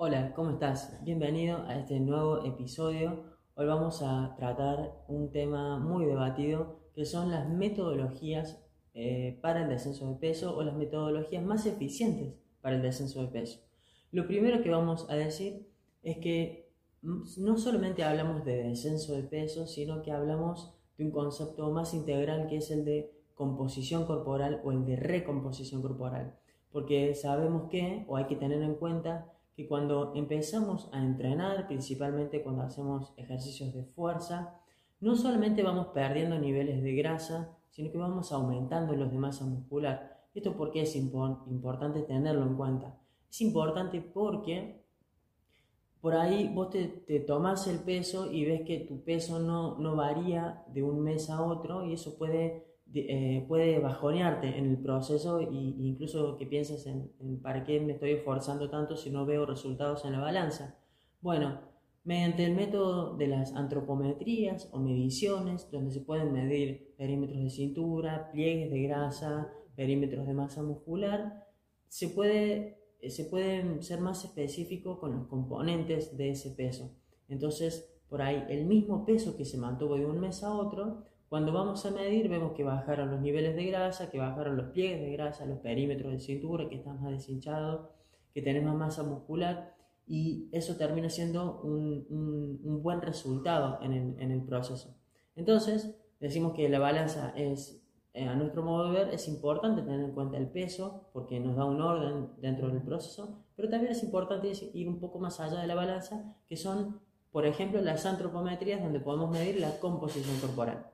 Hola, ¿cómo estás? Bienvenido a este nuevo episodio. Hoy vamos a tratar un tema muy debatido que son las metodologías eh, para el descenso de peso o las metodologías más eficientes para el descenso de peso. Lo primero que vamos a decir es que no solamente hablamos de descenso de peso, sino que hablamos de un concepto más integral que es el de composición corporal o el de recomposición corporal. Porque sabemos que, o hay que tener en cuenta, que cuando empezamos a entrenar, principalmente cuando hacemos ejercicios de fuerza, no solamente vamos perdiendo niveles de grasa, sino que vamos aumentando los de masa muscular. ¿Esto por qué es importante tenerlo en cuenta? Es importante porque por ahí vos te, te tomás el peso y ves que tu peso no, no varía de un mes a otro y eso puede, eh, puede bajonearte en el proceso e incluso que pienses en, para qué me estoy esforzando tanto si no veo resultados en la balanza. Bueno, mediante el método de las antropometrías o mediciones, donde se pueden medir perímetros de cintura, pliegues de grasa, perímetros de masa muscular, se puede eh, se pueden ser más específicos con los componentes de ese peso. Entonces, por ahí, el mismo peso que se mantuvo de un mes a otro, cuando vamos a medir vemos que bajaron los niveles de grasa, que bajaron los pliegues de grasa, los perímetros de cintura, que están más deshinchados, que tenemos más masa muscular y eso termina siendo un, un, buen resultado en el, en el proceso. Entonces, decimos que la balanza es eh, a nuestro modo de ver, es importante tener en cuenta el peso porque nos da un orden dentro del proceso, pero también es importante ir un poco más allá de la balanza, que son, por ejemplo, las antropometrías donde podemos medir la composición corporal.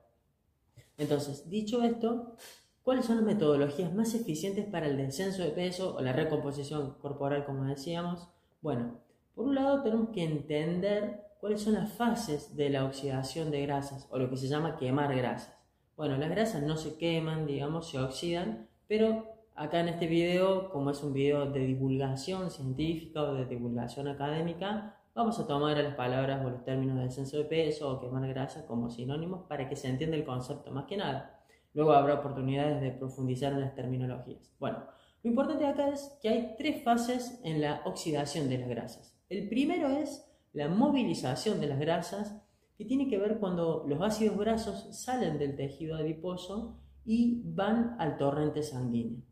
Entonces, dicho esto, ¿cuáles son las metodologías más eficientes para el descenso de peso o la recomposición corporal, como decíamos? Bueno, por un lado tenemos que entender cuáles son las fases de la oxidación de grasas o lo que se llama quemar grasas. Bueno, las grasas no se queman, digamos, se oxidan, pero acá en este video, como es un video de divulgación científica o de divulgación académica, vamos a tomar las palabras o los términos de descenso de peso o quemar grasa como sinónimos para que se entienda el concepto más que nada. Luego habrá oportunidades de profundizar en las terminologías. Bueno, lo importante acá es que hay tres fases en la oxidación de las grasas. El primero es la movilización de las grasas que tiene que ver cuando los ácidos grasos salen del tejido adiposo y van al torrente sanguíneo.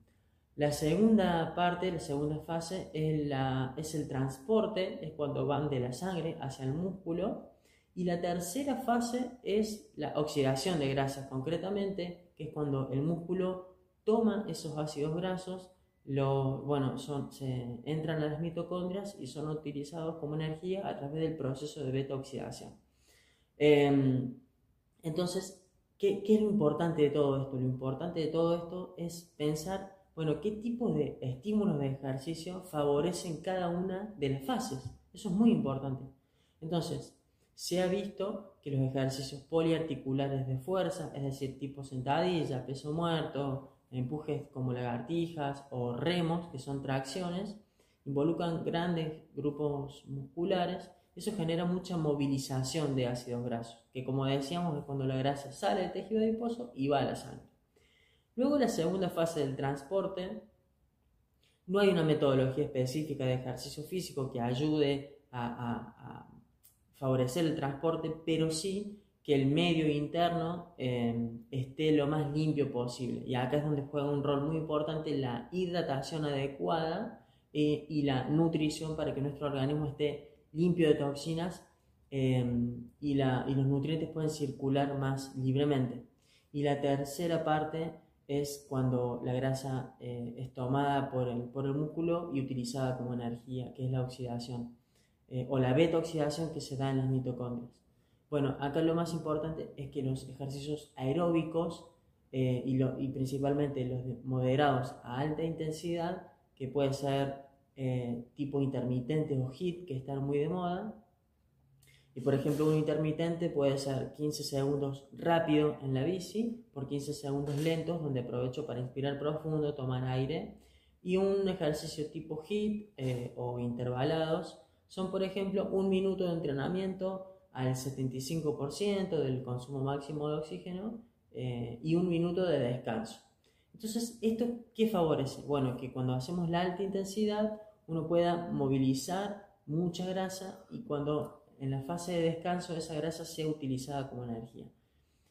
La segunda parte, la segunda fase es, el transporte, es cuando van de la sangre hacia el músculo. Y la tercera fase es la oxidación de grasas concretamente, que es cuando el músculo toma esos ácidos grasos, lo, bueno, son, se entran a las mitocondrias y son utilizados como energía a través del proceso de beta oxidación. Em, entonces, ¿qué, es lo importante de todo esto? Lo importante de todo esto es pensar, bueno, qué tipo de estímulos de ejercicio favorecen cada una de las fases. Eso es muy importante. Entonces, se ha visto que los ejercicios poliarticulares de fuerza, es decir, tipo sentadilla, peso muerto, empujes como lagartijas o remos, que son tracciones, involucran grandes grupos musculares eso genera mucha movilización de ácidos grasos, que como decíamos es cuando la grasa sale del tejido adiposo y va a la sangre. Luego la segunda fase del transporte, no hay una metodología específica de ejercicio físico que ayude a, favorecer el transporte, pero sí que el medio interno eh, esté lo más limpio posible. Y acá es donde juega un rol muy importante la hidratación adecuada eh, y la nutrición para que nuestro organismo esté limpio de toxinas em, y, la, y, los nutrientes pueden circular más libremente. Y la tercera parte es cuando la grasa eh, es tomada por el, por el músculo y utilizada como energía, que es la oxidación, eh, o la beta-oxidación que se da en las mitocondrias. Bueno, acá lo más importante es que los ejercicios aeróbicos eh, y, y principalmente los moderados a alta intensidad, que puede ser eh, tipo intermitente o HIT que están muy de moda. Y por ejemplo, un intermitente puede ser 15 segundos rápido en la bici por 15 segundos lentos, donde aprovecho para inspirar profundo, tomar aire. Y un ejercicio tipo HIT eh, o intervalados son, por ejemplo, un minuto de entrenamiento al 75% del consumo máximo de oxígeno eh, y un minuto de descanso. Entonces, ¿esto qué favorece? Bueno, que cuando hacemos la alta intensidad uno pueda movilizar mucha grasa y cuando en la fase de descanso esa grasa sea utilizada como energía.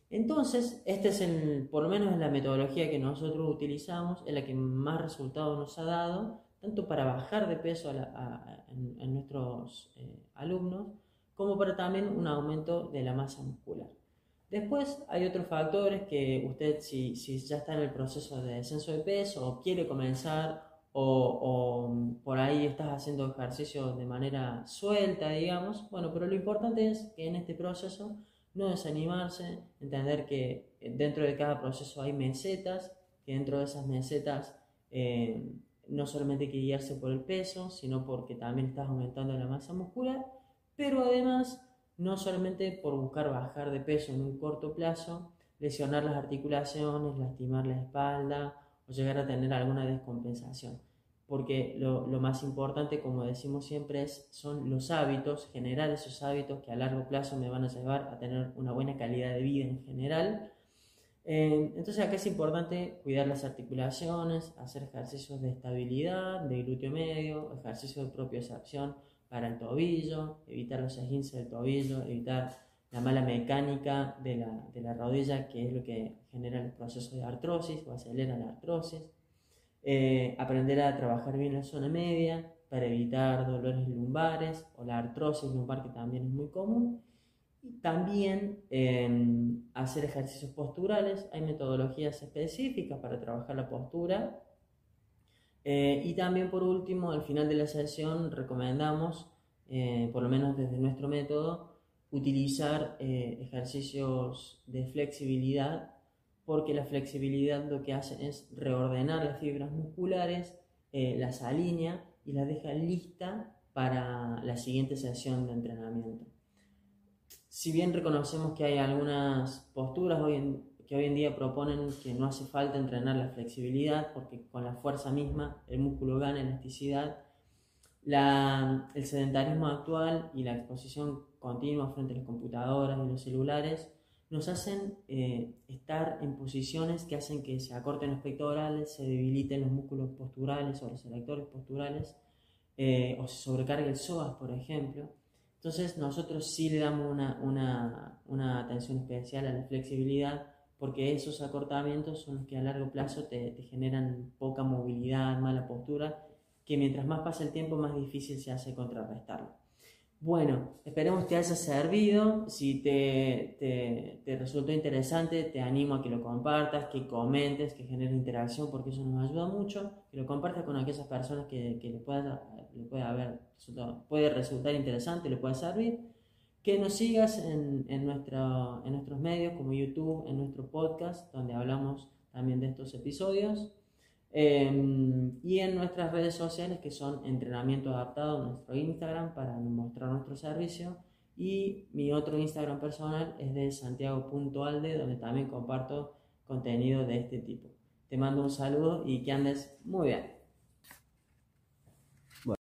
Entonces, esta es el, por lo menos la metodología que nosotros utilizamos, es la que más resultados nos ha dado, tanto para bajar de peso en, nuestros eh, alumnos, como para también un aumento de la masa muscular. Después hay otros factores que usted, si, si ya está en el proceso de descenso de peso o quiere comenzar o, por ahí estás haciendo ejercicio de manera suelta, digamos, bueno, pero lo importante es que en este proceso no desanimarse, entender que dentro de cada proceso hay mesetas, que dentro de esas mesetas eh, no solamente hay que guiarse por el peso, sino porque también estás aumentando la masa muscular, pero además no solamente por buscar bajar de peso en un corto plazo, lesionar las articulaciones, lastimar la espalda o llegar a tener alguna descompensación. Porque lo, más importante, como decimos siempre, es, son los hábitos, generar esos hábitos que a largo plazo me van a llevar a tener una buena calidad de vida en general. Eh, entonces acá es importante cuidar las articulaciones, hacer ejercicios de estabilidad, de glúteo medio, ejercicios de propiocepción para el tobillo, evitar los esguinces del tobillo, evitar la mala mecánica de la, de la, rodilla, que es lo que genera el proceso de artrosis o acelera la artrosis. Eh, aprender a trabajar bien la zona media para evitar dolores lumbares o la artrosis lumbar, que también es muy común. Y también em, hacer ejercicios posturales. Hay metodologías específicas para trabajar la postura eh, y también por último, al final de la sesión recomendamos, eh, por lo menos desde nuestro método, utilizar eh, ejercicios de flexibilidad, porque la flexibilidad lo que hace es reordenar las fibras musculares, las alinea y las deja lista para la siguiente sesión de entrenamiento. Si bien reconocemos que hay algunas posturas que hoy en día proponen que no hace falta entrenar la flexibilidad porque con la fuerza misma el músculo gana elasticidad. El sedentarismo actual y la exposición continua frente a las computadoras y los celulares nos hacen eh, estar en posiciones que hacen que se acorten los pectorales, se debiliten los músculos posturales o los erectores posturales, eh, o se sobrecargue el psoas, por ejemplo. Entonces nosotros sí le damos una, una, una atención especial a la flexibilidad porque esos acortamientos son los que a largo plazo te, generan poca movilidad, mala postura, que mientras más pasa el tiempo más difícil se hace contrarrestarlo. Bueno, esperemos que haya servido. Si te, te, resultó interesante, te animo a que lo compartas, que comentes, que generes interacción, porque eso nos ayuda mucho. Que lo compartas con aquellas personas que, que le, pueda, le pueda haber puede resultar interesante, le pueda servir que nos sigas en, en, nuestros medios como YouTube, en nuestro podcast, donde hablamos también de estos episodios, em, y en nuestras redes sociales que son Entrenamiento Adaptado, nuestro Instagram para mostrar nuestro servicio, y mi otro Instagram personal es de santiago.alde, donde también comparto contenido de este tipo. Te mando un saludo y que andes muy bien.